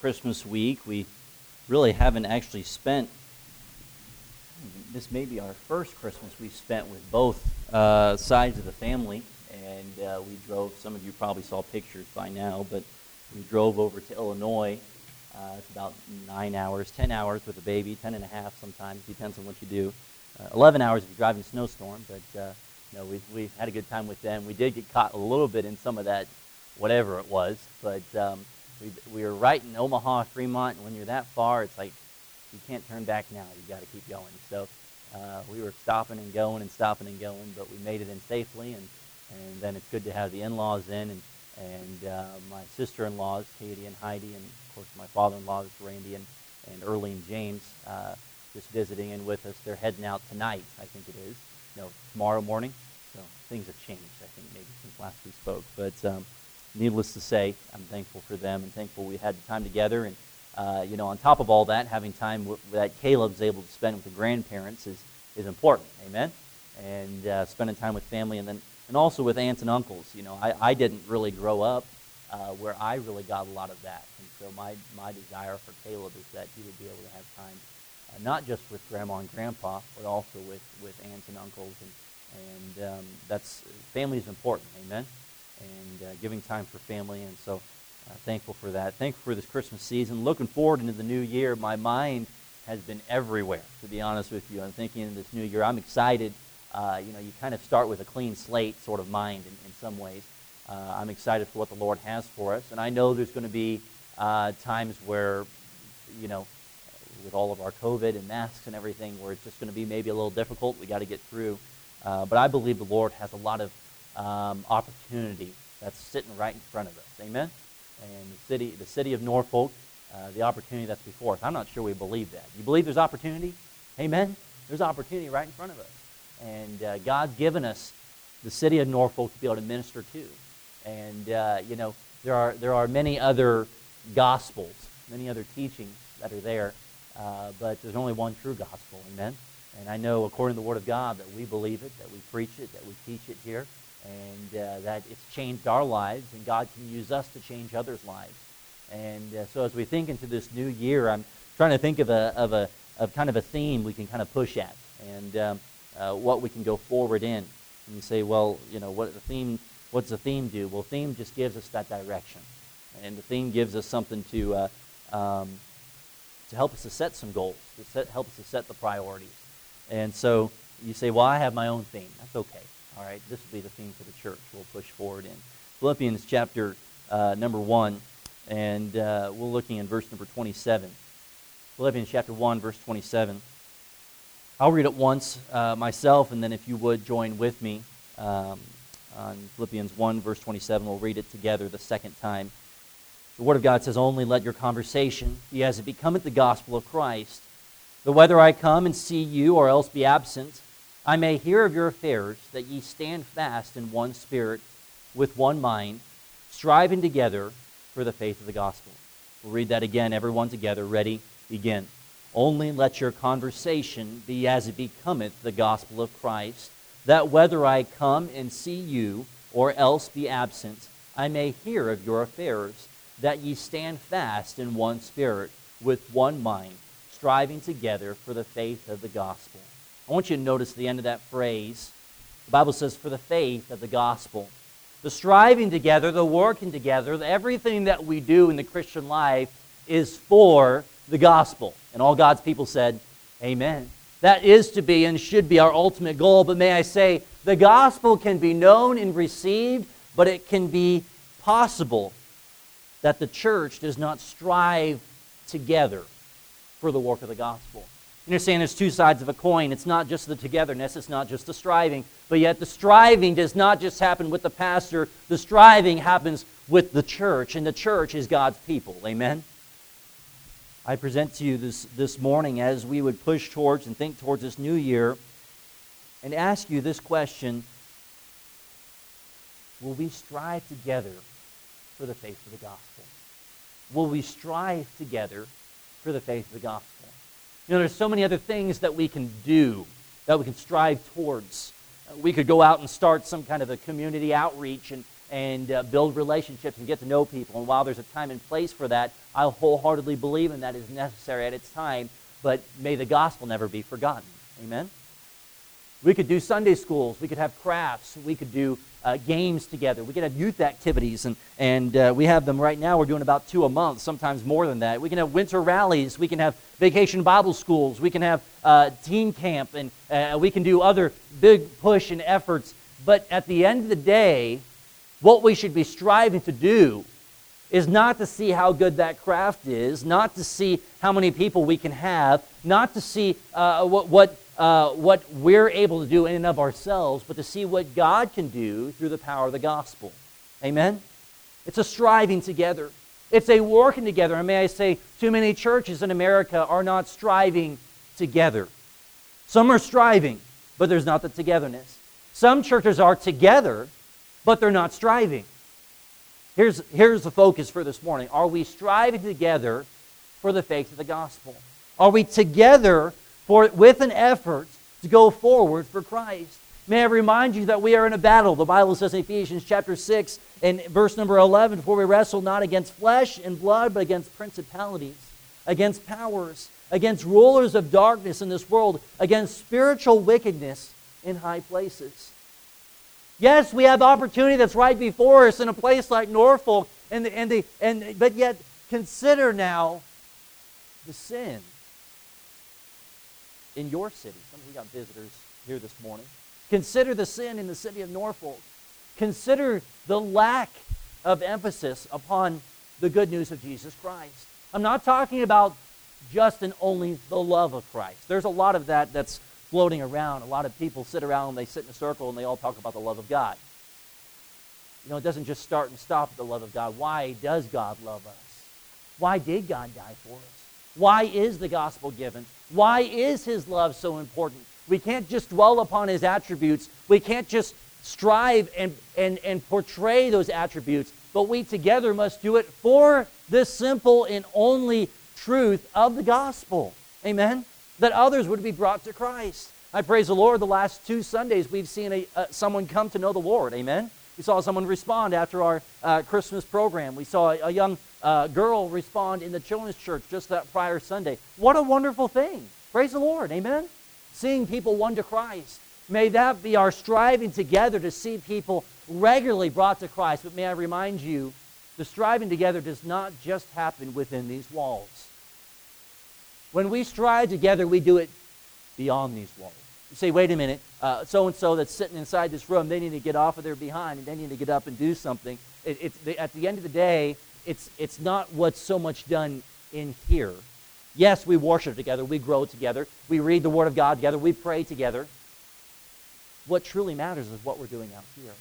Christmas week. We really haven't actually spent, this may be our first Christmas we've spent with both uh, sides of the family. And uh, we drove, some of you probably saw pictures by now, but we drove over to Illinois. Uh, it's about nine hours, 10 hours with a baby, 10 and a half sometimes, depends on what you do. Uh, 11 hours if you're driving a snowstorm, but uh, you know, we've, we've had a good time with them. We did get caught a little bit in some of that, whatever it was, but um, we, we were right in Omaha, Fremont, and when you're that far, it's like you can't turn back now. You got to keep going. So uh, we were stopping and going and stopping and going, but we made it in safely, and, and then it's good to have the in-laws in, and, and uh, my sister-in-laws, Katie and Heidi, and of course my father-in-laws, Randy and, and Earlene James, uh, just visiting in with us. They're heading out tonight, I think it is, no, tomorrow morning. So things have changed, I think, maybe since last we spoke. But um, needless to say, I'm thankful for them and thankful we had the time together. And, uh, you know, on top of all that, having time w- that Caleb's able to spend with the grandparents is, is important. Amen? And uh, spending time with family and then and also with aunts and uncles. You know, I, I didn't really grow up uh, where I really got a lot of that. And so my, my desire for Caleb is that he would be able to have time, uh, not just with grandma and grandpa, but also with, with aunts and uncles. And, and um, that's, family is important, amen? And uh, giving time for family. And so uh, thankful for that. Thankful for this Christmas season. Looking forward into the new year. My mind has been everywhere, to be honest with you. I'm thinking in this new year. I'm excited uh, you know, you kind of start with a clean slate sort of mind in, in some ways. Uh, I'm excited for what the Lord has for us. And I know there's going to be uh, times where, you know, with all of our COVID and masks and everything, where it's just going to be maybe a little difficult. We got to get through. Uh, but I believe the Lord has a lot of um, opportunity that's sitting right in front of us. Amen? And the city, the city of Norfolk, uh, the opportunity that's before us. I'm not sure we believe that. You believe there's opportunity? Amen? There's opportunity right in front of us. And uh, God's given us the city of Norfolk to be able to minister to. And, uh, you know, there are, there are many other gospels, many other teachings that are there, uh, but there's only one true gospel. Amen? And I know, according to the Word of God, that we believe it, that we preach it, that we teach it here, and uh, that it's changed our lives, and God can use us to change others' lives. And uh, so as we think into this new year, I'm trying to think of a, of a of kind of a theme we can kind of push at. And um, uh, what we can go forward in. And you say, well, you know, what the theme, what's the theme do? Well, theme just gives us that direction. And the theme gives us something to, uh, um, to help us to set some goals, to set, help us to set the priorities. And so you say, well, I have my own theme. That's okay. All right, this will be the theme for the church. We'll push forward in. Philippians chapter uh, number 1, and uh, we're looking in verse number 27. Philippians chapter 1, verse 27. I'll read it once uh, myself, and then if you would join with me um, on Philippians 1, verse 27, we'll read it together the second time. The Word of God says, Only let your conversation be as it becometh the gospel of Christ, that whether I come and see you or else be absent, I may hear of your affairs, that ye stand fast in one spirit, with one mind, striving together for the faith of the gospel. We'll read that again, everyone together. Ready? Begin. Only let your conversation be as it becometh the gospel of Christ, that whether I come and see you or else be absent, I may hear of your affairs, that ye stand fast in one spirit, with one mind, striving together for the faith of the gospel. I want you to notice the end of that phrase. The Bible says, for the faith of the gospel. The striving together, the working together, everything that we do in the Christian life is for the gospel. And all God's people said, Amen. That is to be and should be our ultimate goal. But may I say, the gospel can be known and received, but it can be possible that the church does not strive together for the work of the gospel. Understand there's two sides of a coin. It's not just the togetherness, it's not just the striving, but yet the striving does not just happen with the pastor, the striving happens with the church, and the church is God's people. Amen? I present to you this, this morning as we would push towards and think towards this new year and ask you this question Will we strive together for the faith of the gospel? Will we strive together for the faith of the gospel? You know, there's so many other things that we can do, that we can strive towards. Uh, we could go out and start some kind of a community outreach and, and uh, build relationships and get to know people. And while there's a time and place for that, I wholeheartedly believe in that is necessary at its time. But may the gospel never be forgotten. Amen. We could do Sunday schools. We could have crafts. We could do uh, games together. We could have youth activities, and, and uh, we have them right now. We're doing about two a month, sometimes more than that. We can have winter rallies. We can have vacation Bible schools. We can have uh, teen camp, and uh, we can do other big push and efforts. But at the end of the day, what we should be striving to do is not to see how good that craft is, not to see how many people we can have, not to see uh, what, what uh, what we're able to do in and of ourselves, but to see what God can do through the power of the gospel. Amen? It's a striving together. It's a working together. And may I say, too many churches in America are not striving together. Some are striving, but there's not the togetherness. Some churches are together, but they're not striving. Here's, here's the focus for this morning. Are we striving together for the faith of the gospel? Are we together for with an effort to go forward for Christ. May I remind you that we are in a battle. The Bible says in Ephesians chapter 6 and verse number 11, for we wrestle not against flesh and blood, but against principalities, against powers, against rulers of darkness in this world, against spiritual wickedness in high places. Yes, we have opportunity that's right before us in a place like Norfolk, and the, and the, and, but yet consider now the sin in your city. Some of you got visitors here this morning. Consider the sin in the city of Norfolk. Consider the lack of emphasis upon the good news of Jesus Christ. I'm not talking about just and only the love of Christ. There's a lot of that that's floating around. A lot of people sit around and they sit in a circle and they all talk about the love of God. You know, it doesn't just start and stop at the love of God. Why does God love us? Why did God die for us? Why is the gospel given? Why is his love so important? We can't just dwell upon his attributes. We can't just strive and, and, and portray those attributes, but we together must do it for the simple and only truth of the gospel. Amen? That others would be brought to Christ. I praise the Lord. The last two Sundays, we've seen a, uh, someone come to know the Lord. Amen? We saw someone respond after our uh, Christmas program. We saw a, a young uh, girl respond in the children's church just that prior Sunday. What a wonderful thing. Praise the Lord. Amen. Seeing people won to Christ. May that be our striving together to see people regularly brought to Christ. But may I remind you, the striving together does not just happen within these walls. When we strive together, we do it beyond these walls. You say, wait a minute, so and so that's sitting inside this room, they need to get off of their behind and they need to get up and do something. It, it, at the end of the day, it's, it's not what's so much done in here. Yes, we worship together, we grow together, we read the Word of God together, we pray together. What truly matters is what we're doing out here.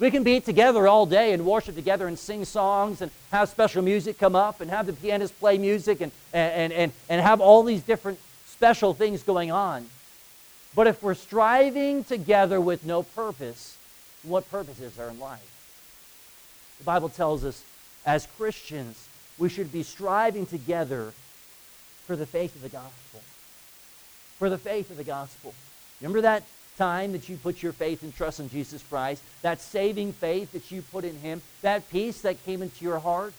We can be together all day and worship together and sing songs and have special music come up and have the pianist play music and, and, and, and have all these different special things going on. But if we're striving together with no purpose, what purpose is there in life? The Bible tells us as Christians, we should be striving together for the faith of the gospel. For the faith of the gospel. Remember that time that you put your faith and trust in Jesus Christ? That saving faith that you put in Him? That peace that came into your heart?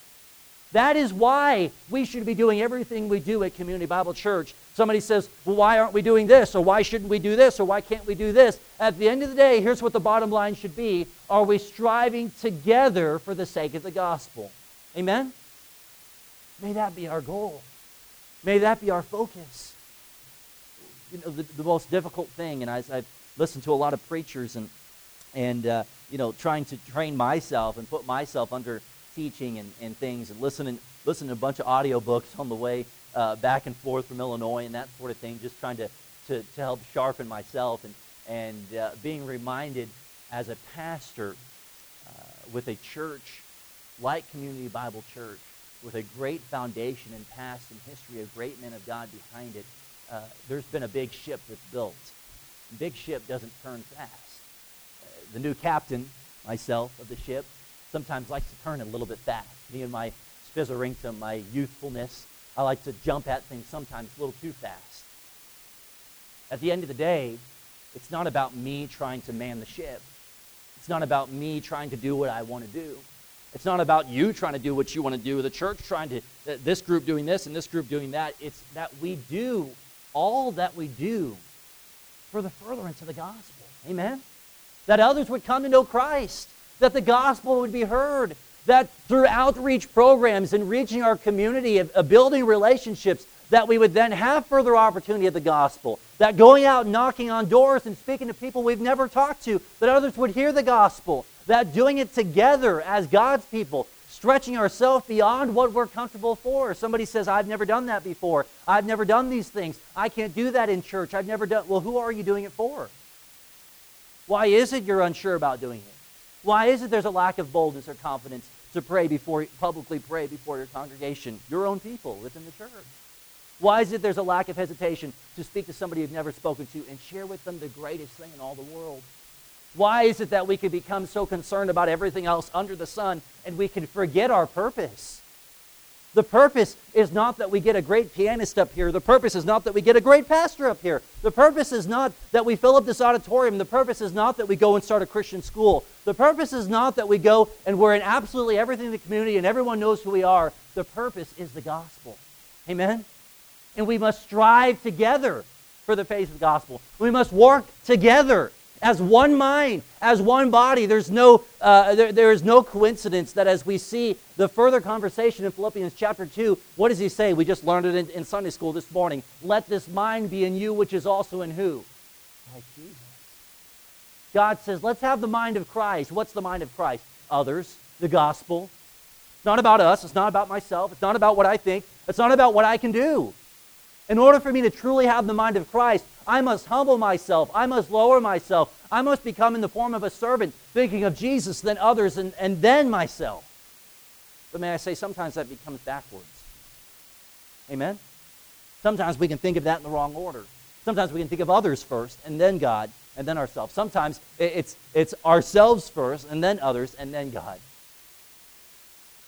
That is why we should be doing everything we do at Community Bible Church. Somebody says, well, why aren't we doing this? Or why shouldn't we do this? Or why can't we do this? At the end of the day, here's what the bottom line should be Are we striving together for the sake of the gospel? Amen? May that be our goal. May that be our focus. You know, the, the most difficult thing, and as I've listened to a lot of preachers and, and uh, you know, trying to train myself and put myself under teaching and, and things and listening, listening to a bunch of audiobooks on the way uh, back and forth from Illinois and that sort of thing, just trying to, to, to help sharpen myself and, and uh, being reminded as a pastor uh, with a church like Community Bible Church, with a great foundation and past and history of great men of God behind it, uh, there's been a big ship that's built. Big ship doesn't turn fast. Uh, the new captain, myself, of the ship, sometimes likes to turn a little bit fast. Me and my spizzerinctum, my youthfulness, I like to jump at things sometimes a little too fast. At the end of the day, it's not about me trying to man the ship. It's not about me trying to do what I want to do. It's not about you trying to do what you want to do, the church trying to, this group doing this and this group doing that. It's that we do all that we do for the furtherance of the gospel. Amen? That others would come to know Christ, that the gospel would be heard, that through outreach programs and reaching our community, of, of building relationships, that we would then have further opportunity of the gospel. That going out knocking on doors and speaking to people we've never talked to, that others would hear the gospel. That doing it together as God's people, stretching ourselves beyond what we're comfortable for. Somebody says, I've never done that before. I've never done these things. I can't do that in church. I've never done. Well, who are you doing it for? Why is it you're unsure about doing it? Why is it there's a lack of boldness or confidence to pray before publicly pray before your congregation, your own people within the church? Why is it there's a lack of hesitation to speak to somebody you've never spoken to and share with them the greatest thing in all the world? Why is it that we can become so concerned about everything else under the sun and we can forget our purpose? The purpose is not that we get a great pianist up here. The purpose is not that we get a great pastor up here. The purpose is not that we fill up this auditorium. The purpose is not that we go and start a Christian school. The purpose is not that we go and we're in absolutely everything in the community and everyone knows who we are. The purpose is the gospel. Amen? And we must strive together for the faith of the gospel. We must work together as one mind, as one body. There's no, uh, there, there is no coincidence that as we see the further conversation in Philippians chapter 2, what does he say? We just learned it in, in Sunday school this morning. Let this mind be in you, which is also in who? Like Jesus. God says, let's have the mind of Christ. What's the mind of Christ? Others, the gospel. It's not about us. It's not about myself. It's not about what I think. It's not about what I can do. In order for me to truly have the mind of Christ, I must humble myself. I must lower myself. I must become in the form of a servant, thinking of Jesus, then others, and, and then myself. But may I say, sometimes that becomes backwards. Amen? Sometimes we can think of that in the wrong order. Sometimes we can think of others first, and then God, and then ourselves. Sometimes it's, it's ourselves first, and then others, and then God.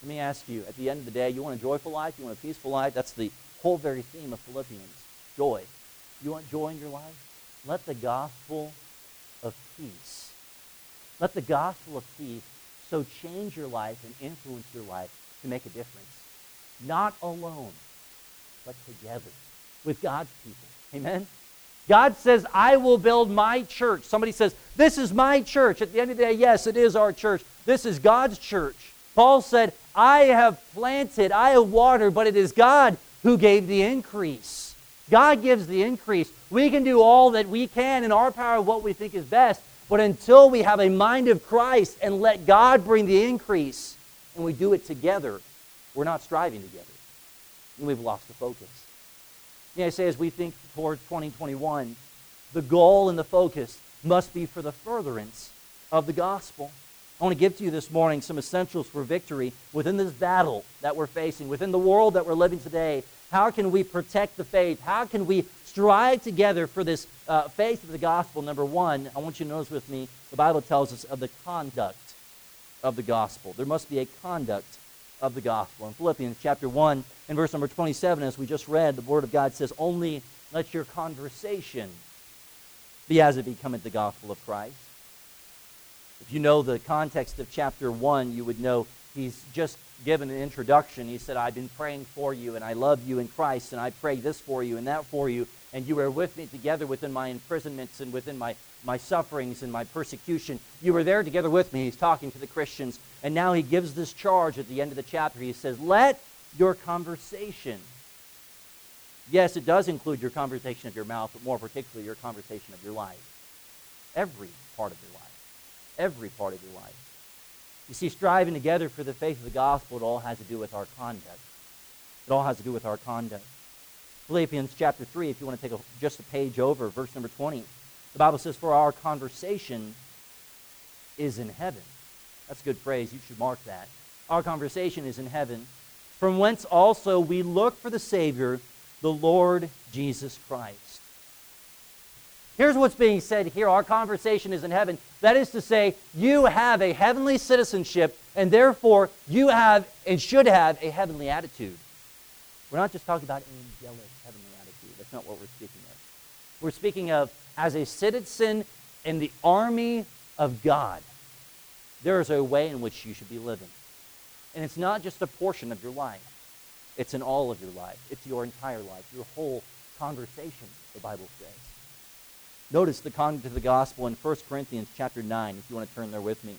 Let me ask you, at the end of the day, you want a joyful life? You want a peaceful life? That's the whole very theme of Philippians joy. You want joy in your life? Let the gospel of peace, let the gospel of peace so change your life and influence your life to make a difference. Not alone, but together with God's people. Amen? God says, I will build my church. Somebody says, This is my church. At the end of the day, yes, it is our church. This is God's church. Paul said, I have planted, I have watered, but it is God who gave the increase. God gives the increase. We can do all that we can in our power what we think is best, but until we have a mind of Christ and let God bring the increase, and we do it together, we're not striving together. And we've lost the focus. Know, I say as we think towards 2021, the goal and the focus must be for the furtherance of the gospel. I want to give to you this morning some essentials for victory within this battle that we're facing, within the world that we're living today. How can we protect the faith? How can we strive together for this uh, faith of the gospel? Number one, I want you to notice with me, the Bible tells us of the conduct of the gospel. There must be a conduct of the gospel. In Philippians chapter 1 and verse number 27, as we just read, the Word of God says, Only let your conversation be as it becometh the gospel of Christ if you know the context of chapter 1, you would know he's just given an introduction. He said, I've been praying for you, and I love you in Christ, and I pray this for you and that for you, and you were with me together within my imprisonments and within my, my sufferings and my persecution. You were there together with me. He's talking to the Christians, and now he gives this charge at the end of the chapter. He says, Let your conversation, yes, it does include your conversation of your mouth, but more particularly your conversation of your life, every part of your life every part of your life. You see, striving together for the faith of the gospel, it all has to do with our conduct. It all has to do with our conduct. Philippians chapter 3, if you want to take a, just a page over, verse number 20, the Bible says, For our conversation is in heaven. That's a good phrase. You should mark that. Our conversation is in heaven, from whence also we look for the Savior, the Lord Jesus Christ Here's what's being said here. Our conversation is in heaven. That is to say, you have a heavenly citizenship, and therefore you have and should have a heavenly attitude. We're not just talking about angelic heavenly attitude. That's not what we're speaking of. We're speaking of as a citizen in the army of God. there is a way in which you should be living. And it's not just a portion of your life. It's in all of your life. It's your entire life, your whole conversation, the Bible says. Notice the content of the gospel in 1 Corinthians chapter 9, if you want to turn there with me.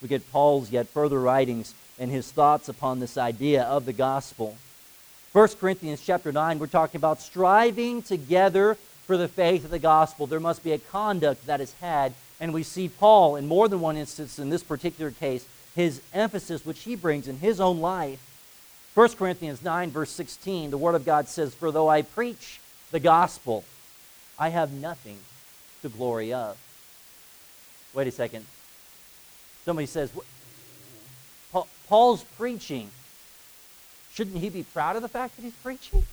We get Paul's yet further writings and his thoughts upon this idea of the gospel. 1 Corinthians chapter 9, we're talking about striving together for the faith of the gospel. There must be a conduct that is had. And we see Paul, in more than one instance in this particular case, his emphasis, which he brings in his own life. 1 Corinthians 9, verse 16, the Word of God says, For though I preach the gospel, I have nothing to glory of. Wait a second. Somebody says, Paul's preaching. Shouldn't he be proud of the fact that he's preaching?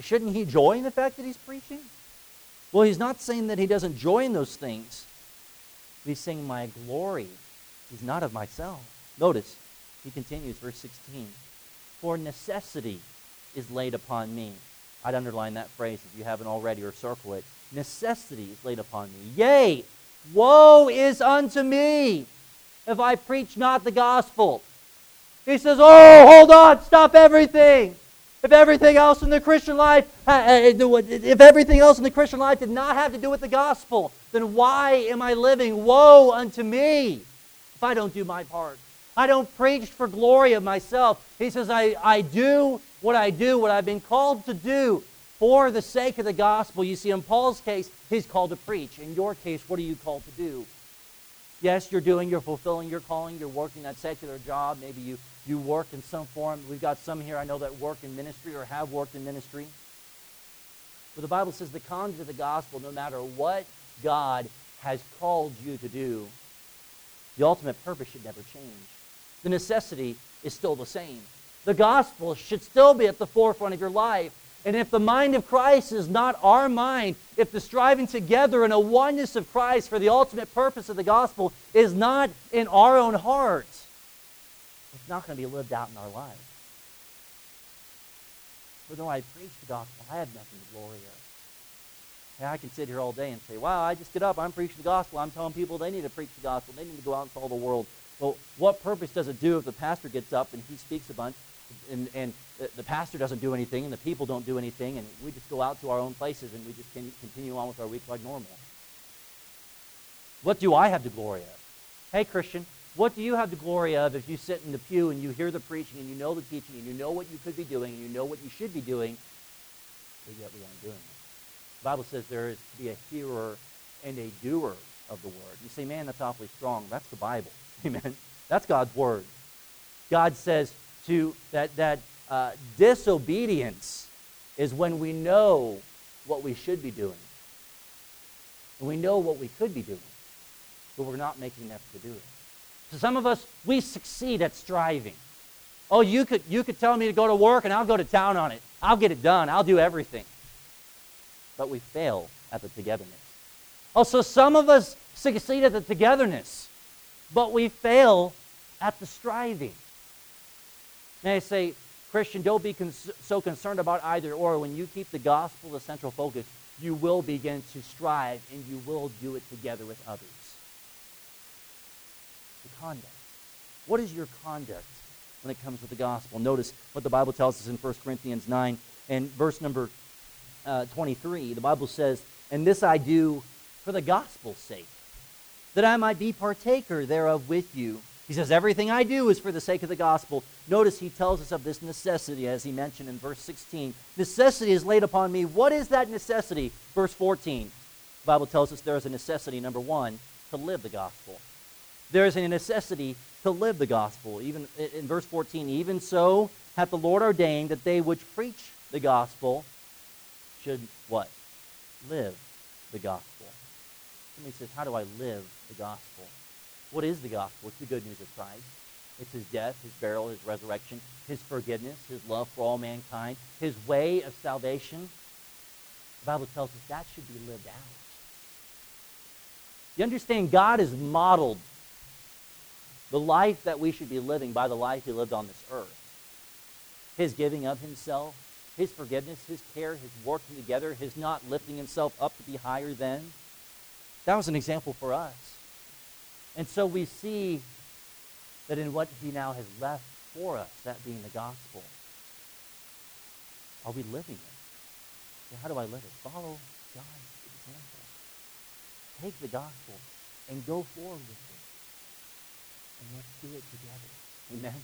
Shouldn't he joy in the fact that he's preaching? Well, he's not saying that he doesn't joy in those things. He's saying, My glory is not of myself. Notice, he continues, verse 16 For necessity is laid upon me. I'd underline that phrase if you haven't already or circle it. Necessity is laid upon me. Yea, woe is unto me if I preach not the gospel. He says, Oh, hold on, stop everything. If everything else in the Christian life, uh, uh, if everything else in the Christian life did not have to do with the gospel, then why am I living? Woe unto me if I don't do my part. I don't preach for glory of myself. He says, I, I do what I do, what I've been called to do for the sake of the gospel. You see, in Paul's case, he's called to preach. In your case, what are you called to do? Yes, you're doing, you're fulfilling your calling, you're working that secular job. Maybe you, you work in some form. We've got some here I know that work in ministry or have worked in ministry. But the Bible says the content of the gospel, no matter what God has called you to do, the ultimate purpose should never change. The necessity is still the same. The gospel should still be at the forefront of your life. And if the mind of Christ is not our mind, if the striving together in a oneness of Christ for the ultimate purpose of the gospel is not in our own hearts, it's not going to be lived out in our lives. For though I preach the gospel, I have nothing to glory. And I can sit here all day and say, wow, I just get up, I'm preaching the gospel, I'm telling people they need to preach the gospel, they need to go out and tell the world. Well, what purpose does it do if the pastor gets up and he speaks a bunch and, and the pastor doesn't do anything and the people don't do anything and we just go out to our own places and we just can continue on with our week like normal. What do I have the glory of? Hey, Christian, what do you have the glory of if you sit in the pew and you hear the preaching and you know the teaching and you know what you could be doing and you know what you should be doing, but yet we aren't doing it? The Bible says there is to be a hearer and a doer of the word. You say, man, that's awfully strong. That's the Bible. Amen. That's God's word. God says to that that uh, disobedience is when we know what we should be doing. And we know what we could be doing, but we're not making an effort to do it. So some of us, we succeed at striving. Oh, you could, you could tell me to go to work and I'll go to town on it. I'll get it done. I'll do everything. But we fail at the togetherness. Oh, so some of us succeed at the togetherness, but we fail at the striving. May I say, Christian, don't be so concerned about either or. When you keep the gospel the central focus, you will begin to strive and you will do it together with others. The conduct. What is your conduct when it comes to the gospel? Notice what the Bible tells us in 1 Corinthians 9 and verse number uh, 23. The Bible says, And this I do for the gospel's sake, that I might be partaker thereof with you. He says, Everything I do is for the sake of the gospel. Notice he tells us of this necessity, as he mentioned in verse 16. Necessity is laid upon me. What is that necessity? Verse 14. The Bible tells us there is a necessity, number one, to live the gospel. There is a necessity to live the gospel. Even in verse 14, even so hath the Lord ordained that they which preach the gospel should what? Live the gospel. Somebody says, How do I live the gospel? What is the gospel? It's the good news of Christ. It's his death, his burial, his resurrection, his forgiveness, his love for all mankind, his way of salvation. The Bible tells us that should be lived out. You understand, God has modeled the life that we should be living by the life he lived on this earth. His giving of himself, his forgiveness, his care, his working together, his not lifting himself up to be higher than. That was an example for us. And so we see that in what he now has left for us, that being the gospel, are we living it? how do I live it? Follow God's example. Take the gospel and go forward with it. And let's do it together. Amen.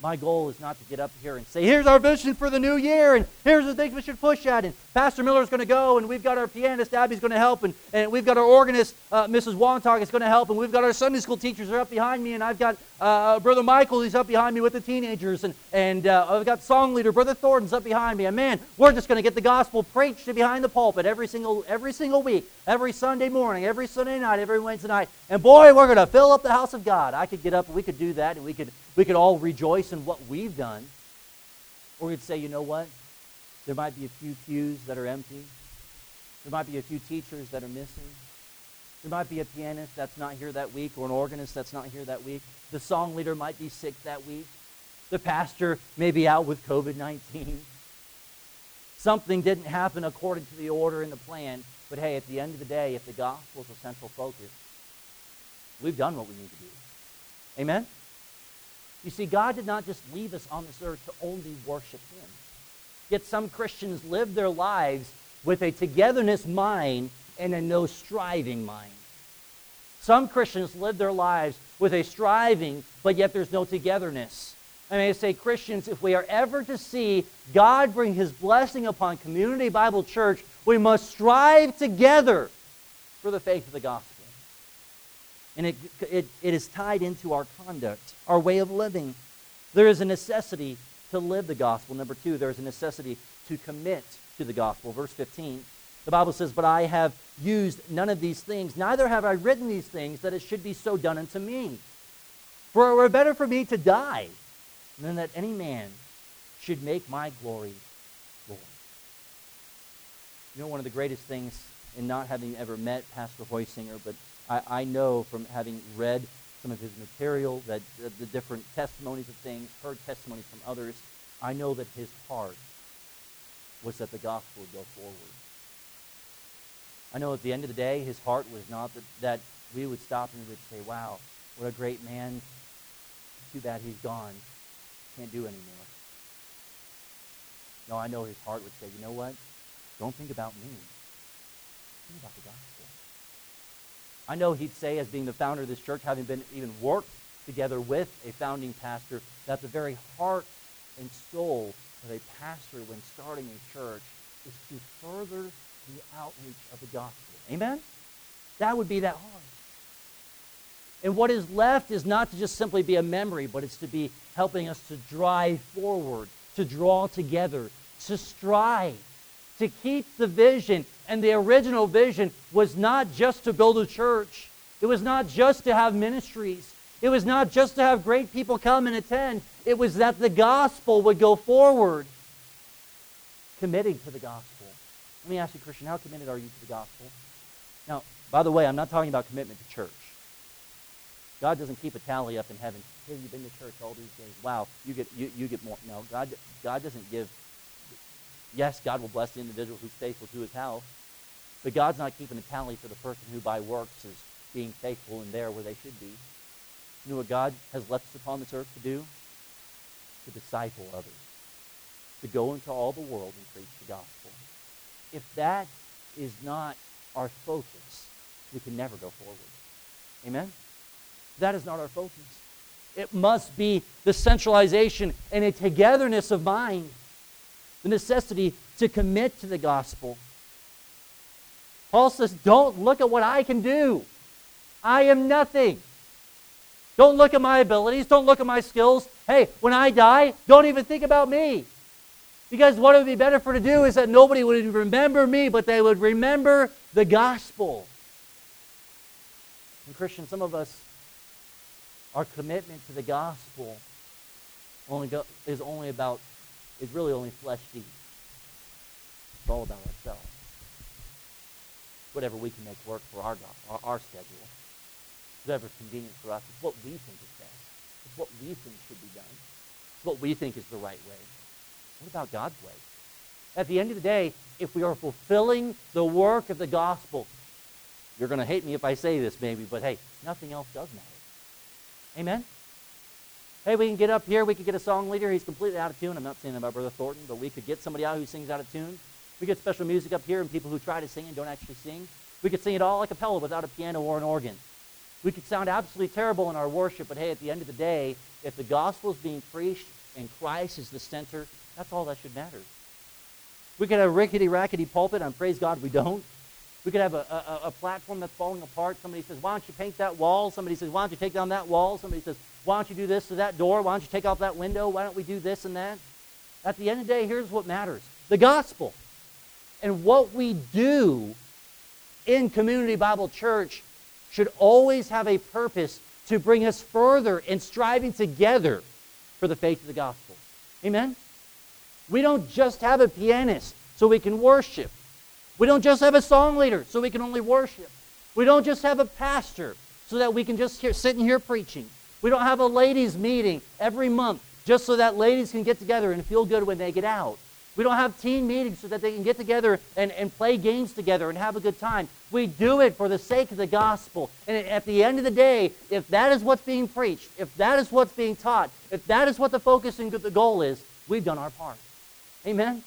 My goal is not to get up here and say, here's our vision for the new year, and here's the things we should push at, and Pastor Miller's going to go, and we've got our pianist, Abby's going to help, and, and we've got our organist, uh, Mrs. Wontok, is going to help, and we've got our Sunday school teachers are up behind me, and I've got uh, Brother Michael, he's up behind me with the teenagers, and, and uh, I've got song leader, Brother Thornton's up behind me, and man, we're just going to get the gospel preached behind the pulpit every single, every single week, every Sunday morning, every Sunday night, every Wednesday night, and boy, we're going to fill up the house of God. I could get up and we could do that, and we could we could all rejoice in what we've done. Or we'd say, you know what? There might be a few pews that are empty. There might be a few teachers that are missing. There might be a pianist that's not here that week or an organist that's not here that week. The song leader might be sick that week. The pastor may be out with COVID 19. Something didn't happen according to the order and the plan. But hey, at the end of the day, if the gospel is a central focus, we've done what we need to do. Amen? You see, God did not just leave us on this earth to only worship Him. Yet some Christians live their lives with a togetherness mind and a no striving mind. Some Christians live their lives with a striving, but yet there's no togetherness. I may say, Christians, if we are ever to see God bring His blessing upon Community Bible Church, we must strive together for the faith of the gospel and it, it, it is tied into our conduct, our way of living. There is a necessity to live the gospel. Number two, there is a necessity to commit to the gospel. Verse 15, the Bible says, But I have used none of these things, neither have I written these things, that it should be so done unto me. For it were better for me to die than that any man should make my glory Lord. You know, one of the greatest things in not having ever met Pastor Hoysinger, but I, I know from having read some of his material, that uh, the different testimonies of things, heard testimonies from others, I know that his heart was that the gospel would go forward. I know at the end of the day, his heart was not that, that we would stop and we would say, wow, what a great man. Too bad he's gone. Can't do anymore. No, I know his heart would say, you know what? Don't think about me. Think about the gospel. I know he'd say, as being the founder of this church, having been even worked together with a founding pastor, that the very heart and soul of a pastor when starting a church is to further the outreach of the gospel. Amen? That would be that hard. And what is left is not to just simply be a memory, but it's to be helping us to drive forward, to draw together, to strive, to keep the vision and the original vision was not just to build a church, it was not just to have ministries, it was not just to have great people come and attend. It was that the gospel would go forward, committing to the gospel. Let me ask you, Christian, how committed are you to the gospel? Now, by the way, I'm not talking about commitment to church. God doesn't keep a tally up in heaven. Hey, you've been to church all these days. Wow, you get you, you get more. No, God God doesn't give. Yes, God will bless the individual who's faithful to His house, but God's not keeping a tally for the person who by works is being faithful and there where they should be. You know what God has left us upon this earth to do? To disciple others. To go into all the world and preach the gospel. If that is not our focus, we can never go forward. Amen? That is not our focus. It must be the centralization and a togetherness of mind, the necessity to commit to the gospel Paul says, Don't look at what I can do. I am nothing. Don't look at my abilities. Don't look at my skills. Hey, when I die, don't even think about me. Because what it would be better for to do is that nobody would remember me, but they would remember the gospel. And Christian, some of us, our commitment to the gospel only go, is only about, is really only flesh deep. It's all about ourselves whatever we can make work for our, our, our schedule. Whatever's convenient for us. It's what we think is best. It's what we think should be done. It's what we think is the right way. What about God's way? At the end of the day, if we are fulfilling the work of the gospel, You're going to hate me if I say this, maybe, but hey, nothing else does matter. Amen? Hey, we can get up here. We could get a song leader. He's completely out of tune. I'm not saying about Brother Thornton, but we could get somebody out who sings out of tune. We get special music up here and people who try to sing and don't actually sing. We could sing it all a cappella without a piano or an organ. We could sound absolutely terrible in our worship, but hey, at the end of the day, if the gospel is being preached and Christ is the center, that's all that should matter. We could have a rickety rackety pulpit, and praise God we don't. We could have a, a, a, platform that's falling apart. Somebody says, Why don't you paint that wall? Somebody says, Why don't you take down that wall? Somebody says, Why don't you do this to that door? Why don't you take off that window? Why don't we do this and that? At the end of the day, here's what matters the gospel. And what we do in Community Bible Church should always have a purpose to bring us further in striving together for the faith of the gospel. Amen? We don't just have a pianist so we can worship. We don't just have a song leader so we can only worship. We don't just have a pastor so that we can just hear, sit in here preaching. We don't have a ladies' meeting every month just so that ladies can get together and feel good when they get out. We don't have team meetings so that they can get together and, and play games together and have a good time. We do it for the sake of the gospel. And at the end of the day, if that is what's being preached, if that is what's being taught, if that is what the focus and the goal is, we've done our part. Amen?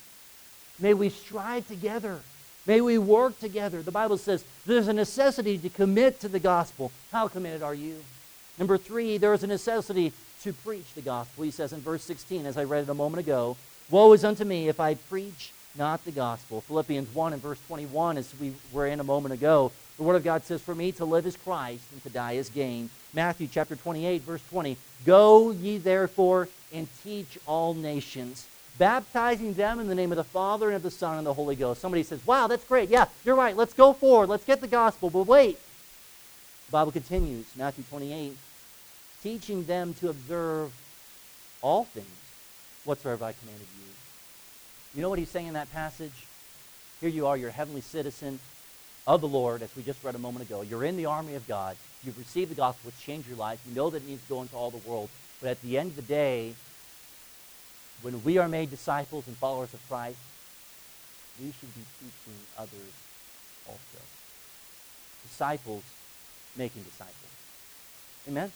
May we strive together. May we work together. The Bible says there's a necessity to commit to the gospel. How committed are you? Number three, there is a necessity to preach the gospel. He says in verse 16, as I read it a moment ago, Woe is unto me if I preach not the gospel. Philippians 1 and verse 21, as we were in a moment ago, the Word of God says, For me to live is Christ, and to die is gain. Matthew chapter 28, verse 20, Go ye therefore and teach all nations, baptizing them in the name of the Father and of the Son and the Holy Ghost. Somebody says, Wow, that's great. Yeah, you're right. Let's go forward. Let's get the gospel. But wait. The Bible continues, Matthew 28, teaching them to observe all things whatsoever I commanded you. You know what he's saying in that passage? Here you are, you're a heavenly citizen of the Lord, as we just read a moment ago. You're in the army of God. You've received the gospel, which changed your life. You know that it needs to go into all the world. But at the end of the day, when we are made disciples and followers of Christ, we should be teaching others also. Disciples making disciples. Amen?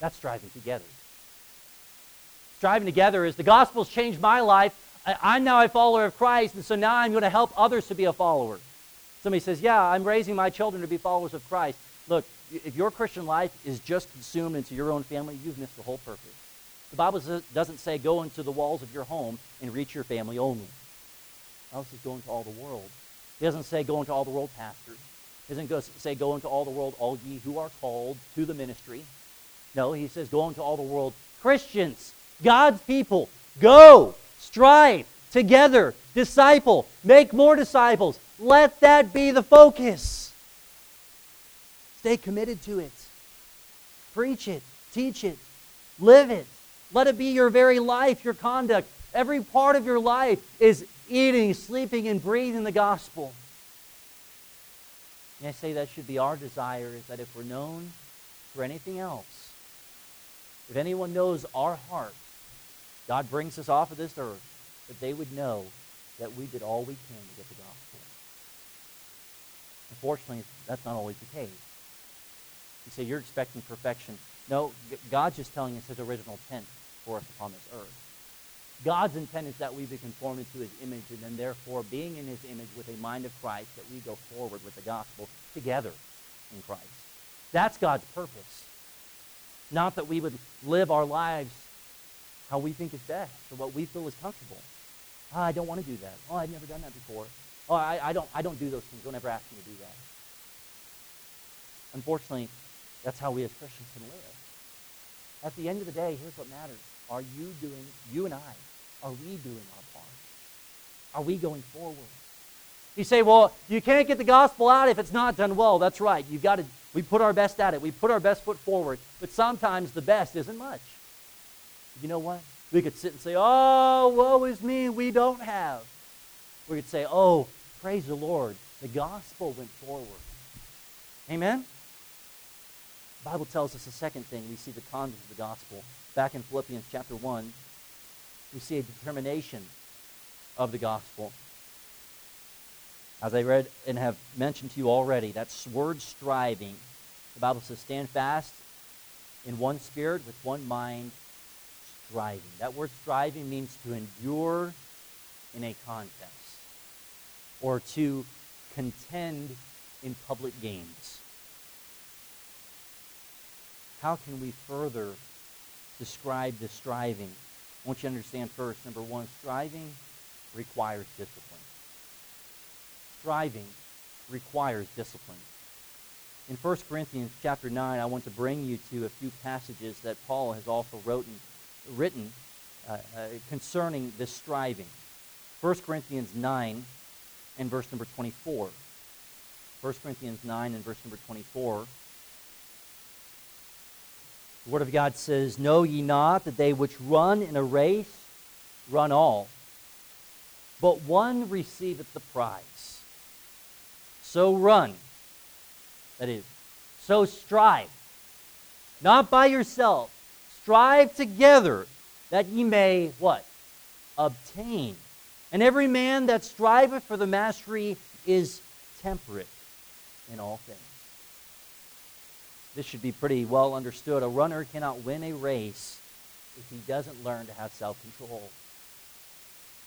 That's striving together striving together is the gospel's changed my life. I, am now a follower of Christ, and so now I'm going to help others to be a follower. Somebody says, Yeah, I'm raising my children to be followers of Christ. Look, if your Christian life is just consumed into your own family, you've missed the whole purpose. The Bible doesn't say go into the walls of your home and reach your family only. The Bible says go into all the world. It doesn't say go into all the world, pastors. It doesn't say go into all the world, all ye who are called to the ministry. No, he says go into all the world, Christians. God's people, go, strive together, disciple, make more disciples. Let that be the focus. Stay committed to it. Preach it, teach it, live it. Let it be your very life, your conduct. Every part of your life is eating, sleeping, and breathing the gospel. And I say that should be our desire is that if we're known for anything else, if anyone knows our heart, God brings us off of this earth that they would know that we did all we can to get the gospel. Unfortunately, that's not always the case. You say you're expecting perfection. No, God's just telling us his original intent for us upon this earth. God's intent is that we be conformed into his image, and then therefore, being in his image with a mind of Christ, that we go forward with the gospel together in Christ. That's God's purpose. Not that we would live our lives how we think is best or what we feel is comfortable. Oh, I don't want to do that. Oh, I've never done that before. Oh, I, I, don't, I don't do those things. Don't ever ask me to do that. Unfortunately, that's how we as Christians can live. At the end of the day, here's what matters. Are you doing, you and I, are we doing our part? Are we going forward? You say, well, you can't get the gospel out if it's not done well. That's right. You've got to, we put our best at it. We put our best foot forward. But sometimes the best isn't much you know what? We could sit and say, oh, woe is me, we don't have. We could say, oh, praise the Lord, the gospel went forward. Amen? The Bible tells us a second thing. We see the content of the gospel. Back in Philippians chapter 1, we see a determination of the gospel. As I read and have mentioned to you already, that word striving, the Bible says, stand fast in one spirit, with one mind, striving. That word striving means to endure in a contest or to contend in public games. How can we further describe the striving? I want you to understand first, number one, striving requires discipline. Striving requires discipline. In 1 Corinthians chapter 9, I want to bring you to a few passages that Paul has also written, written uh, uh, concerning this striving. 1 Corinthians 9 and verse number 24. 1 Corinthians 9 and verse number 24. The Word of God says, Know ye not that they which run in a race run all, but one receiveth the prize. So run. That is, so strive. Not by yourself. Strive together that ye may, what? Obtain. And every man that striveth for the mastery is temperate in all things. This should be pretty well understood. A runner cannot win a race if he doesn't learn to have self control.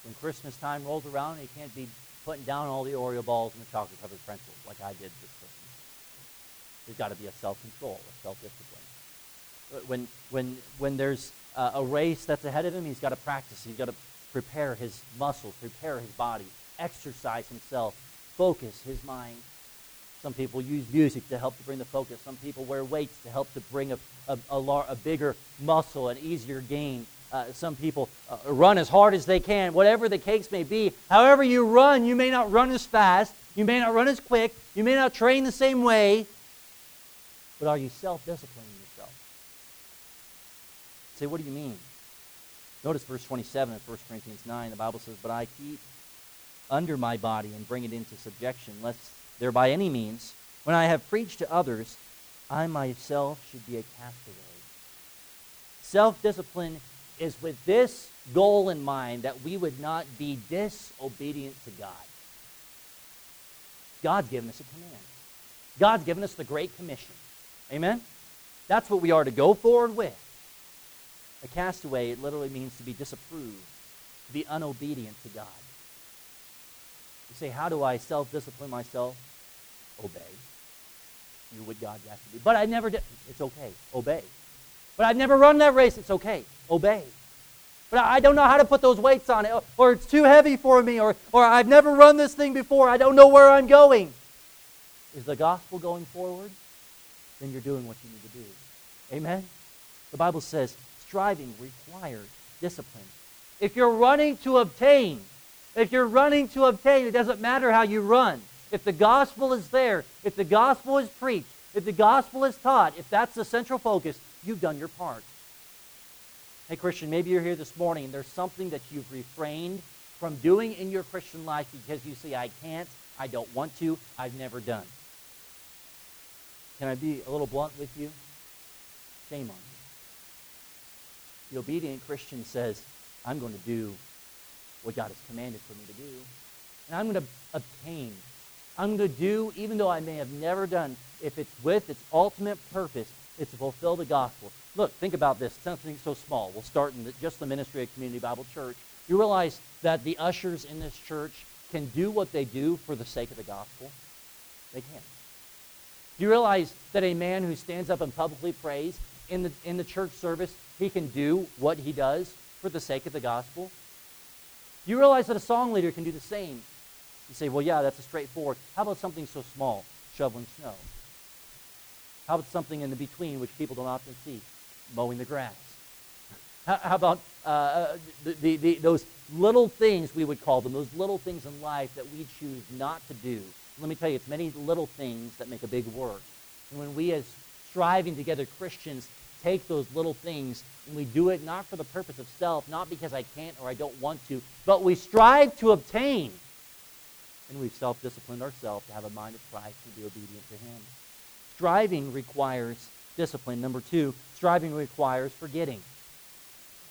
When Christmas time rolls around, he can't be putting down all the Oreo balls and the chocolate covered pretzels like I did this Christmas. There's got to be a self control, a self discipline. When, when, when there's a, a race that's ahead of him, he's got to practice. He's got to prepare his muscles, prepare his body, exercise himself, focus his mind. Some people use music to help to bring the focus. Some people wear weights to help to bring a, a, a, a bigger muscle, an easier gain. Uh, some people uh, run as hard as they can, whatever the case may be. However, you run, you may not run as fast, you may not run as quick, you may not train the same way, but are you self disciplining yourself? Say, what do you mean? Notice verse 27 of 1 Corinthians 9. The Bible says, But I keep under my body and bring it into subjection, lest there by any means, when I have preached to others, I myself should be a castaway. Self discipline is with this goal in mind that we would not be disobedient to God. God's given us a command. God's given us the Great Commission. Amen? That's what we are to go forward with. A castaway, it literally means to be disapproved, to be unobedient to God. You say, How do I self discipline myself? Obey. You would God you to do. But I never did. It's okay. Obey. But I've never run that race. It's okay. Obey. But I don't know how to put those weights on it, or it's too heavy for me, or, or I've never run this thing before. I don't know where I'm going. Is the gospel going forward? Then you're doing what you need to do. Amen? The Bible says striving requires discipline. If you're running to obtain, if you're running to obtain, it doesn't matter how you run. If the gospel is there, if the gospel is preached, if the gospel is taught, if that's the central focus, you've done your part. Hey, Christian, maybe you're here this morning and there's something that you've refrained from doing in your Christian life because you say, I can't, I don't want to, I've never done. Can I be a little blunt with you? Shame on you. The obedient Christian says, I'm going to do what God has commanded for me to do. And I'm going to obtain. I'm going to do, even though I may have never done, if it's with its ultimate purpose, it's to fulfill the gospel. Look, think about this. Something so small. We'll start in the, just the ministry of Community Bible Church. You realize that the ushers in this church can do what they do for the sake of the gospel? They can. Do you realize that a man who stands up and publicly prays in the, in the church service, he can do what he does for the sake of the gospel? You realize that a song leader can do the same? You say, well, yeah, that's a straightforward. How about something so small, shoveling snow? How about something in the between, which people don't often see, mowing the grass? How, about uh, uh, the, the, those little things, we would call them, those little things in life that we choose not to do? Let me tell you, it's many little things that make a big work. And when we, as striving together Christians, take those little things and we do it not for the purpose of self, not because I can't or I don't want to, but we strive to obtain. And we've self disciplined ourselves to have a mind of Christ and be obedient to Him. Striving requires discipline. Number two, striving requires forgetting.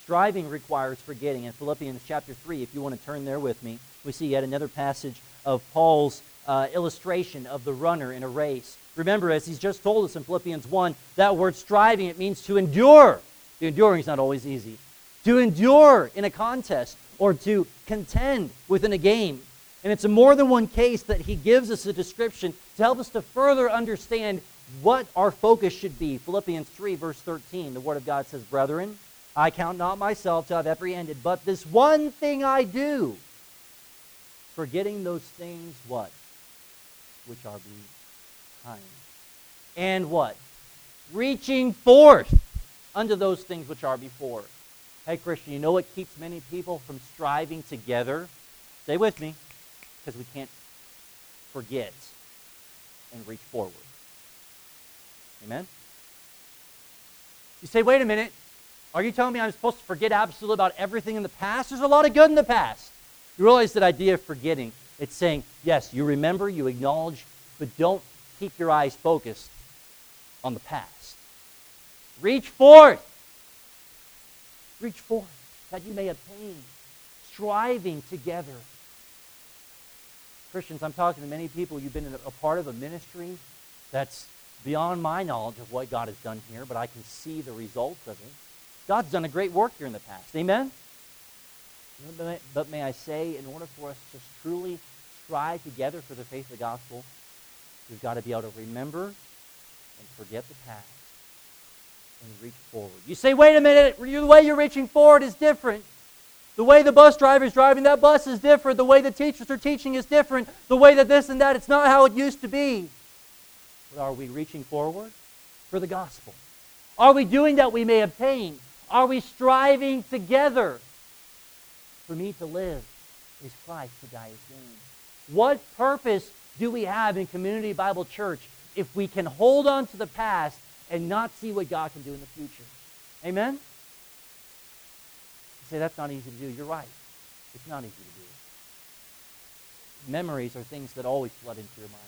Striving requires forgetting. In Philippians chapter 3, if you want to turn there with me, we see yet another passage of Paul's uh, illustration of the runner in a race. Remember, as he's just told us in Philippians 1, that word striving, it means to endure. The enduring is not always easy. To endure in a contest or to contend within a game. And it's in more than one case that he gives us a description to help us to further understand what our focus should be. Philippians 3, verse 13, the Word of God says, Brethren, I count not myself to have apprehended, but this one thing I do, forgetting those things, what? Which are And what? Reaching forth unto those things which are before. Hey, Christian, you know what keeps many people from striving together? Stay with me, because we can't forget and reach forward. Amen? You say, wait a minute. Are you telling me I'm supposed to forget absolutely about everything in the past? There's a lot of good in the past. You realize that idea of forgetting, it's saying, yes, you remember, you acknowledge, but don't keep your eyes focused on the past. Reach forth. Reach forth that you may obtain. Striving together. Christians, I'm talking to many people. You've been a part of a ministry that's beyond my knowledge of what God has done here, but I can see the results of it. God's done a great work here in the past. Amen? But may I say, in order for us to truly strive together for the faith of the gospel, we've got to be able to remember and forget the past and reach forward. You say, wait a minute, the way you're reaching forward is different. The way the bus driver is driving that bus is different. The way the teachers are teaching is different. The way that this and that, it's not how it used to be. But are we reaching forward for the gospel? Are we doing that we may obtain? Are we striving together? For me to live is Christ, to die is gain. What purpose do we have in Community Bible Church if we can hold on to the past and not see what God can do in the future? Amen? You say that's not easy to do. You're right. It's not easy to do. Memories are things that always flood into your mind.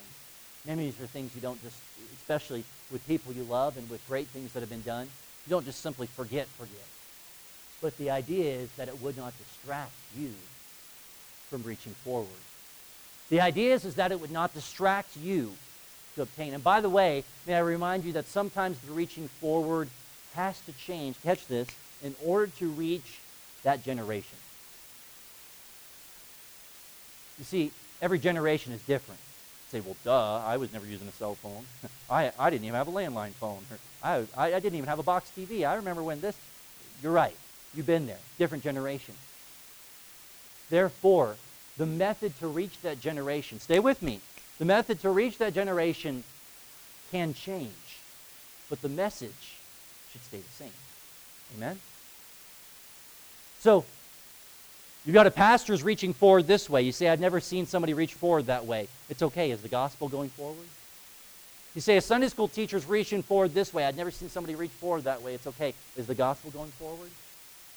Memories are things you don't just, especially with people you love and with great things that have been done, you don't just simply forget, forget. But the idea is that it would not distract you from reaching forward. The idea is, is that it would not distract you to obtain. And by the way, may I remind you that sometimes the reaching forward has to change, catch this, in order to reach that generation. You see, every generation is different say, well, duh, I was never using a cell phone. I, I didn't even have a landline phone. I, I, I didn't even have a box TV. I remember when this, you're right. You've been there. Different generation. Therefore, the method to reach that generation, stay with me, the method to reach that generation can change, but the message should stay the same. Amen? So, You've got a pastor's reaching forward this way. You say, I've never seen somebody reach forward that way. It's okay. Is the gospel going forward? You say, a Sunday school teacher's reaching forward this way. I've never seen somebody reach forward that way. It's okay. Is the gospel going forward?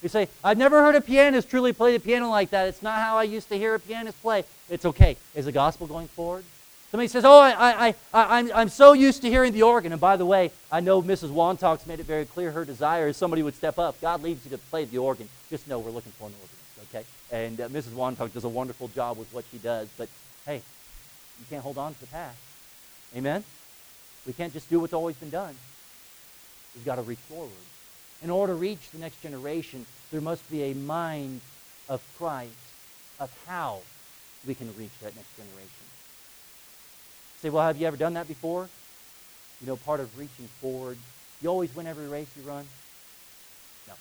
You say, I've never heard a pianist truly play the piano like that. It's not how I used to hear a pianist play. It's okay. Is the gospel going forward? Somebody says, Oh, I, I, I, I'm, I'm so used to hearing the organ. And by the way, I know Mrs. Wantox made it very clear her desire is somebody would step up. God leads you to play the organ. Just know we're looking for an organ okay? And uh, Mrs. Wantuck does a wonderful job with what she does. But hey, you can't hold on to the past. Amen? We can't just do what's always been done. We've got to reach forward. In order to reach the next generation, there must be a mind of Christ of how we can reach that next generation. Say, well, have you ever done that before? You know, part of reaching forward, you always win every race you run. No.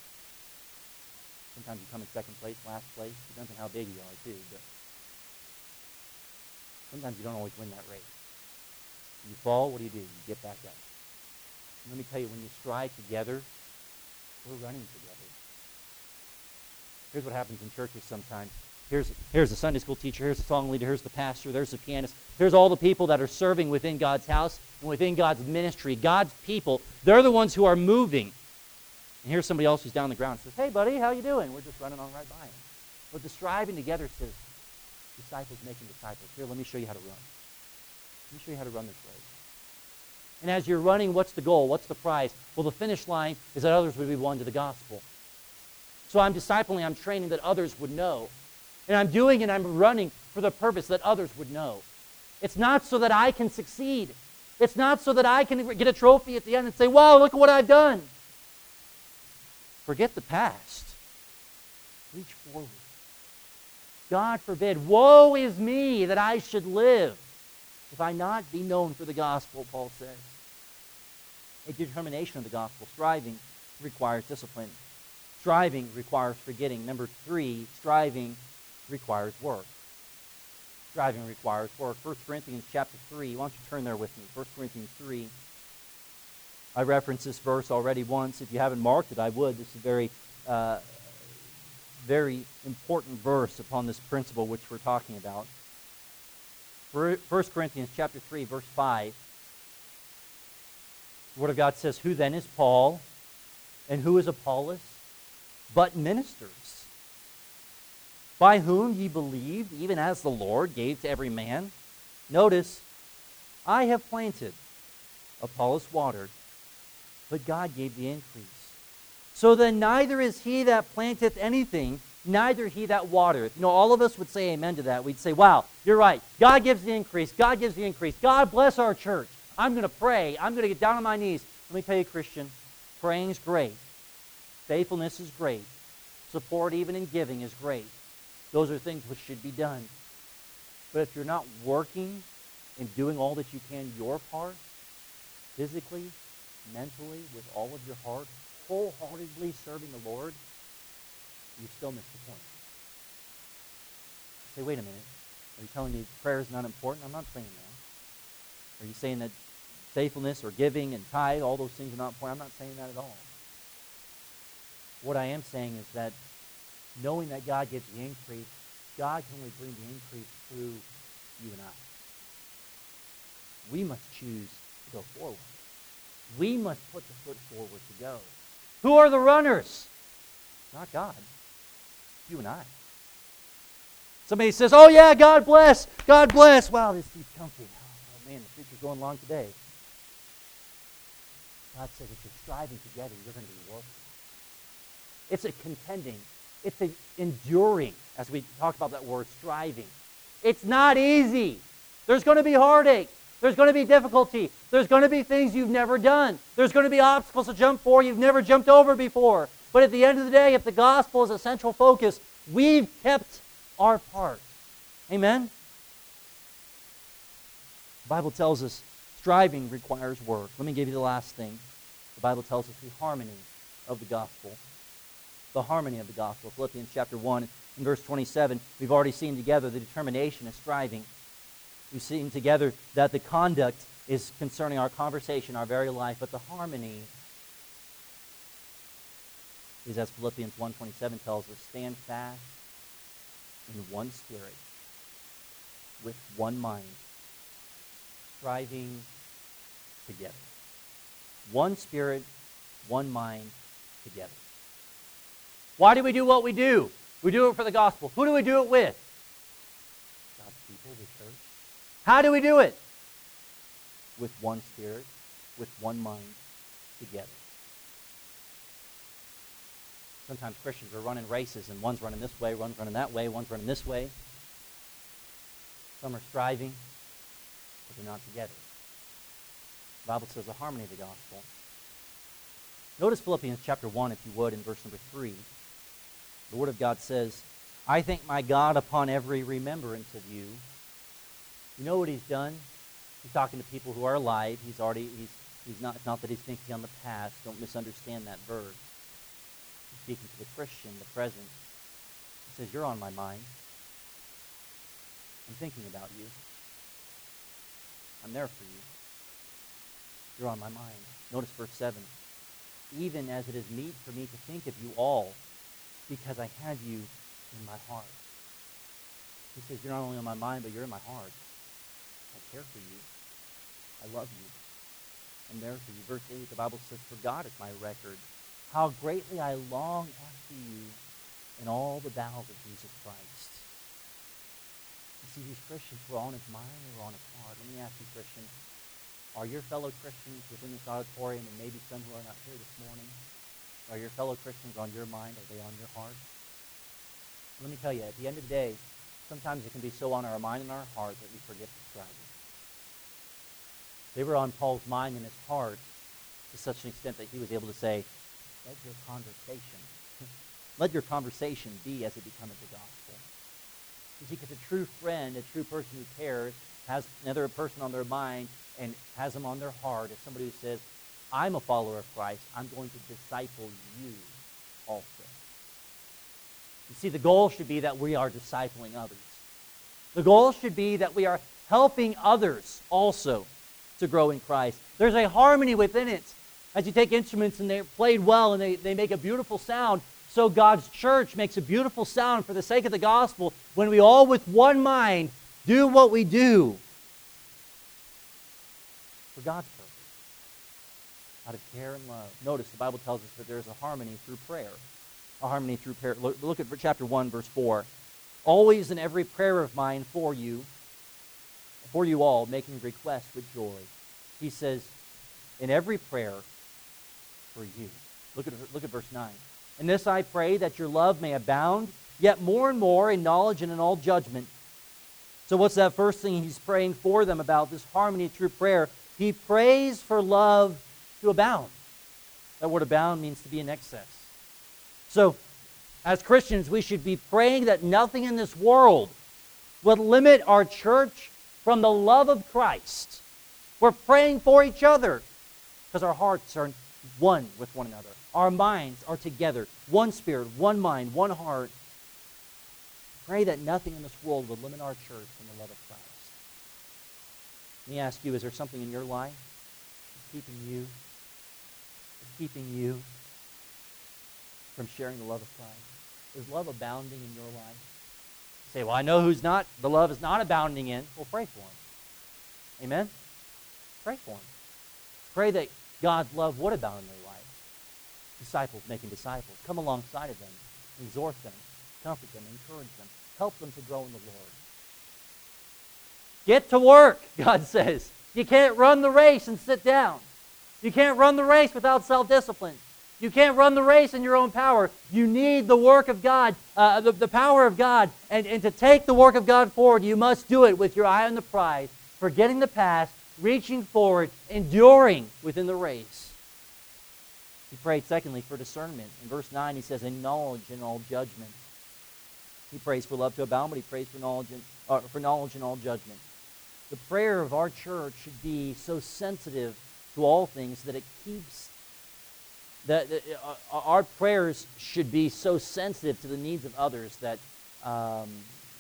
Sometimes you come in second place, last place. Depends on how big you are, too. But sometimes you don't always win that race. You fall, what do you do? You get back up. And let me tell you, when you strive together, we're running together. Here's what happens in churches sometimes. Here's, here's the Sunday school teacher, here's the song leader, here's the pastor, there's the pianist. Here's all the people that are serving within God's house and within God's ministry. God's people, they're the ones who are moving. And here's somebody else who's down the ground and says, Hey, buddy, how you doing? We're just running on right by him. But the striving together says, disciples making disciples. Here, let me show you how to run. Let me show you how to run this race. And as you're running, what's the goal? What's the prize? Well, the finish line is that others would be won to the gospel. So I'm discipling, I'm training that others would know. And I'm doing and I'm running for the purpose that others would know. It's not so that I can succeed. It's not so that I can get a trophy at the end and say, wow, look at what I've done. Forget the past. Reach forward. God forbid, woe is me that I should live if I not be known for the gospel, Paul says. A determination of the gospel. Striving requires discipline. Striving requires forgetting. Number three, striving requires work. Striving requires work. 1 Corinthians chapter 3. Why don't you turn there with me? 1 Corinthians 3. I referenced this verse already once. If you haven't marked it, I would. This is a very, uh, very important verse upon this principle which we're talking about. 1 Corinthians chapter 3, verse 5. The Word of God says, Who then is Paul? And who is Apollos? But ministers. By whom ye believed, even as the Lord gave to every man. Notice, I have planted, Apollos watered, but God gave the increase. So then neither is he that planteth anything, neither he that watereth. You know, all of us would say amen to that. We'd say, wow, you're right. God gives the increase. God gives the increase. God bless our church. I'm going to pray. I'm going to get down on my knees. Let me tell you, Christian, praying is great. Faithfulness is great. Support, even in giving, is great. Those are things which should be done. But if you're not working and doing all that you can, your part, physically, mentally, with all of your heart, wholeheartedly serving the Lord, you still miss the point. say, wait a minute. Are you telling me prayer is not important? I'm not saying that. Are you saying that faithfulness or giving and tithe, all those things are not important? I'm not saying that at all. What I am saying is that knowing that God gives the increase, God can only bring the increase through you and I. We must choose to go forward. We must put the foot forward to go. Who are the runners? Not God. You and I. Somebody says, oh yeah, God bless, God bless. Wow, this seat's comfy. Oh man, the preacher's going long today. God says if you're striving together, you're going to be working. It's a contending. It's an enduring, as we talked about that word, striving. It's not easy. There's going to be heartache. There's going to be difficulty. There's going to be things you've never done. There's going to be obstacles to jump for you've never jumped over before. But at the end of the day, if the gospel is a central focus, we've kept our part. Amen? The Bible tells us striving requires work. Let me give you the last thing. The Bible tells us the harmony of the gospel. The harmony of the gospel. Philippians chapter 1 and verse 27. We've already seen together the determination of striving. We've seen together that the conduct is concerning our conversation, our very life, but the harmony is as Philippians 1.27 tells us, stand fast in one spirit, with one mind, striving together. One spirit, one mind together. Why do we do what we do? We do it for the gospel. Who do we do it with? God's people, the church. How do we do it? With one spirit, with one mind together. Sometimes Christians are running races, and one's running this way, one's running that way, one's running this way. Some are striving, but they're not together. The Bible says the harmony of the gospel. Notice Philippians chapter 1, if you would, in verse number 3. The Word of God says, I thank my God upon every remembrance of you. You know what he's done? He's talking to people who are alive. He's already, he's, he's not, it's not that he's thinking on the past. Don't misunderstand that verse speaking to the Christian, the present. He says, You're on my mind. I'm thinking about you. I'm there for you. You're on my mind. Notice verse 7. Even as it is meet for me to think of you all, because I have you in my heart. He says, You're not only on my mind, but you're in my heart. I care for you. I love you. I'm there for you. Verse 8, the Bible says, For God is my record how greatly I long after you in all the battles of Jesus Christ. You see, these Christians were on his mind, they were on his heart. Let me ask you, Christian, are your fellow Christians within this auditorium and maybe some who are not here this morning, are your fellow Christians on your mind? Are they on your heart? Let me tell you, at the end of the day, sometimes it can be so on our mind and our heart that we forget to strive. They were on Paul's mind and his heart to such an extent that he was able to say, let your conversation, let your conversation be as it becometh the gospel. You see, because a true friend, a true person who cares, has another person on their mind and has them on their heart is somebody who says, I'm a follower of Christ. I'm going to disciple you also. You see, the goal should be that we are discipling others. The goal should be that we are helping others also to grow in Christ. There's a harmony within it. As you take instruments and they're played well and they, they make a beautiful sound, so God's church makes a beautiful sound for the sake of the gospel when we all with one mind do what we do for God's purpose out of care and love. Notice the Bible tells us that there's a harmony through prayer. A harmony through prayer. Look, look at chapter 1, verse 4. Always in every prayer of mine for you, for you all, making request with joy. He says, in every prayer for you. Look at, look at verse 9. In this I pray that your love may abound, yet more and more in knowledge and in all judgment. So, what's that first thing he's praying for them about this harmony through prayer? He prays for love to abound. That word abound means to be in excess. So, as Christians, we should be praying that nothing in this world would limit our church from the love of Christ. We're praying for each other because our hearts are one with one another. Our minds are together. One spirit, one mind, one heart. Pray that nothing in this world would limit our church from the love of Christ. Let me ask you, is there something in your life keeping you keeping you from sharing the love of Christ? Is love abounding in your life? You say, well, I know who's not, the love is not abounding in. Well, pray for him. Amen? Pray for him. Pray that God's love would abound in their life. Disciples making disciples. Come alongside of them. Exhort them. Comfort them. Encourage them. Help them to grow in the Lord. Get to work, God says. You can't run the race and sit down. You can't run the race without self discipline. You can't run the race in your own power. You need the work of God, uh, the, the power of God. And, and to take the work of God forward, you must do it with your eye on the prize, forgetting the past, reaching forward, enduring within the race. He prayed, secondly, for discernment. In verse 9, he says, in knowledge and all judgment. He prays for love to abound, but he prays for knowledge and, uh, for knowledge and all judgment. The prayer of our church should be so sensitive to all things that it keeps that, uh, our prayers should be so sensitive to the needs of others that um,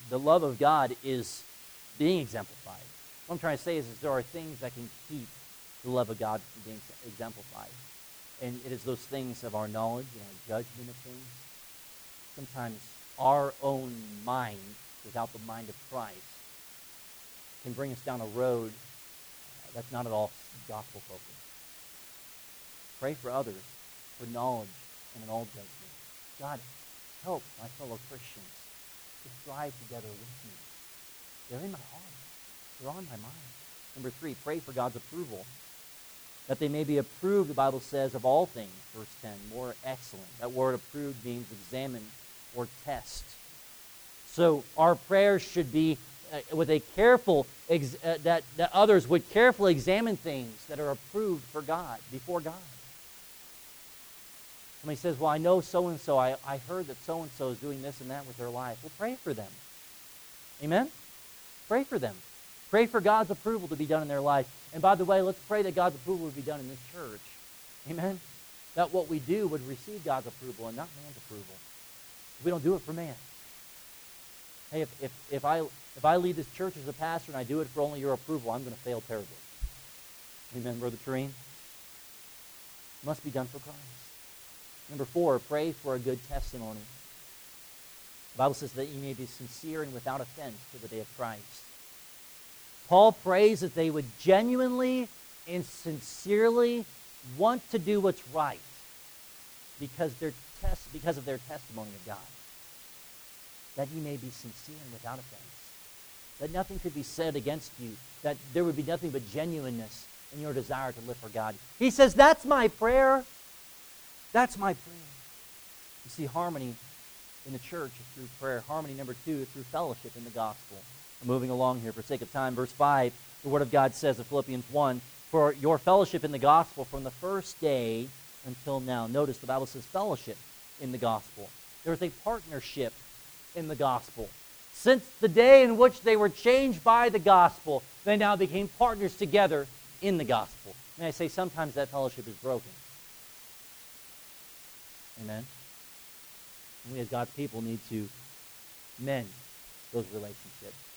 the love of God is being exemplified. What I'm trying to say is, is there are things that can keep the love of God from being exemplified. And it is those things of our knowledge and our judgment of things. Sometimes our own mind, without the mind of Christ, can bring us down a road that's not at all gospel focused. Pray for others for knowledge and in all judgment. God, help my fellow Christians to strive together with me. They're in my heart. They're on my mind. Number three, pray for God's approval. That they may be approved, the Bible says, of all things, verse 10, more excellent. That word approved means examine or test. So our prayers should be uh, with a careful ex- uh, that, that others would carefully examine things that are approved for God before God. Somebody says, Well, I know so and so. I I heard that so and so is doing this and that with their life. Well, pray for them. Amen? Pray for them. Pray for God's approval to be done in their life. And by the way, let's pray that God's approval would be done in this church. Amen? That what we do would receive God's approval and not man's approval. We don't do it for man. Hey, if, if, if I if I lead this church as a pastor and I do it for only your approval, I'm going to fail terribly. Amen, Brother Tereen? It must be done for Christ. Number four, pray for a good testimony. The Bible says that you may be sincere and without offense to the day of Christ. Paul prays that they would genuinely and sincerely want to do what's right because, their because of their testimony of God. That you may be sincere and without offense that nothing could be said against you, that there would be nothing but genuineness in your desire to live for God. He says, That's my prayer. That's my prayer. You see, harmony in the church is through prayer. Harmony, number two, is through fellowship in the gospel. I'm moving along here for sake of time. Verse 5, the Word of God says in Philippians 1 for your fellowship in the gospel from the first day until now. Notice the Bible says fellowship in the gospel. There was a partnership in the gospel. Since the day in which they were changed by the gospel, they now became partners together in the gospel. And I say sometimes that fellowship is broken. Amen. And we as God's people need to mend those relationships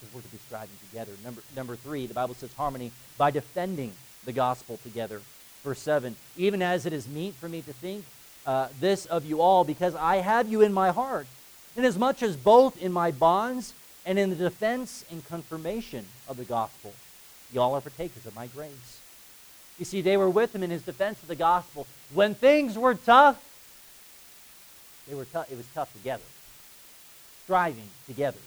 because we're to be striving together. Number, number three, the Bible says harmony by defending the gospel together. Verse 7 Even as it is meet for me to think uh, this of you all, because I have you in my heart, inasmuch as both in my bonds and in the defense and confirmation of the gospel, y'all are partakers of my grace. You see, they were with him in his defense of the gospel. When things were tough, they were tough. It was tough together, striving together.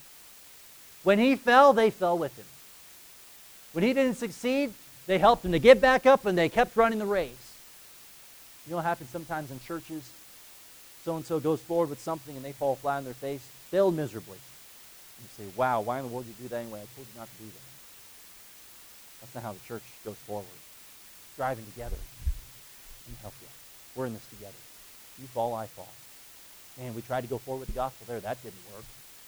When he fell, they fell with him. When he didn't succeed, they helped him to get back up and they kept running the race. You know what happens sometimes in churches? So and so goes forward with something and they fall flat on their face, failed miserably. You say, wow, why in the world did you do that anyway? I told you not to do that. That's not how the church goes forward. Striving together. Let me help you. We're in this together. You fall, I fall. Man, we tried to go forward with the gospel there. That didn't work.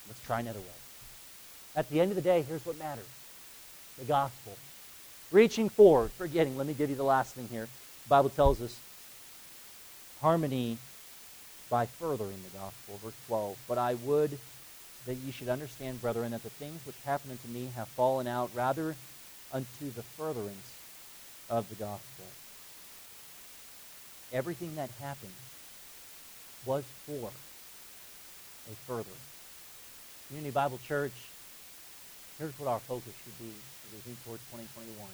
Let's try another way. At the end of the day, here's what matters the gospel. Reaching forward, forgetting. Let me give you the last thing here. The Bible tells us harmony by furthering the gospel. Verse 12. But I would that ye should understand, brethren, that the things which happened unto me have fallen out rather unto the furtherance of the gospel. Everything that happened was for a furtherance. Community Bible Church here's what our focus should be as we move towards 2021.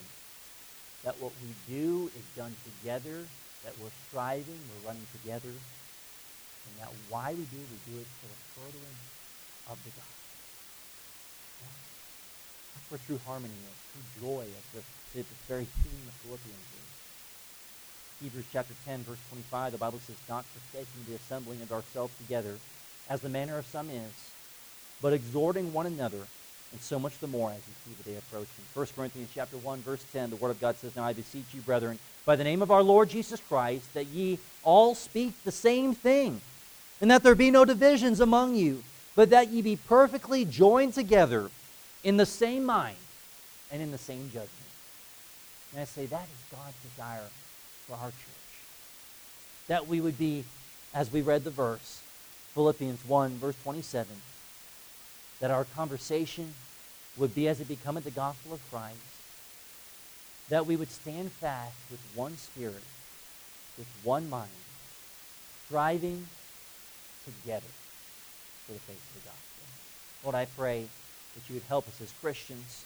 That what we do is done together, that we're striving, we're running together, and that why we do, we do it for the furthering of the gospel. That's where true harmony is, true joy is, the very theme of Philippians is. Hebrews chapter 10, verse 25, the Bible says, Not forsaking the assembling of ourselves together, as the manner of some is, but exhorting one another, and so much the more as you see the day approaching. 1 Corinthians chapter 1, verse 10, the Word of God says, Now I beseech you, brethren, by the name of our Lord Jesus Christ, that ye all speak the same thing, and that there be no divisions among you, but that ye be perfectly joined together in the same mind and in the same judgment. And I say that is God's desire for our church. That we would be, as we read the verse, Philippians 1, verse 27, that our conversation would be as it becometh the gospel of Christ, that we would stand fast with one spirit, with one mind, striving together for the faith of the gospel. Lord, I pray that you would help us as Christians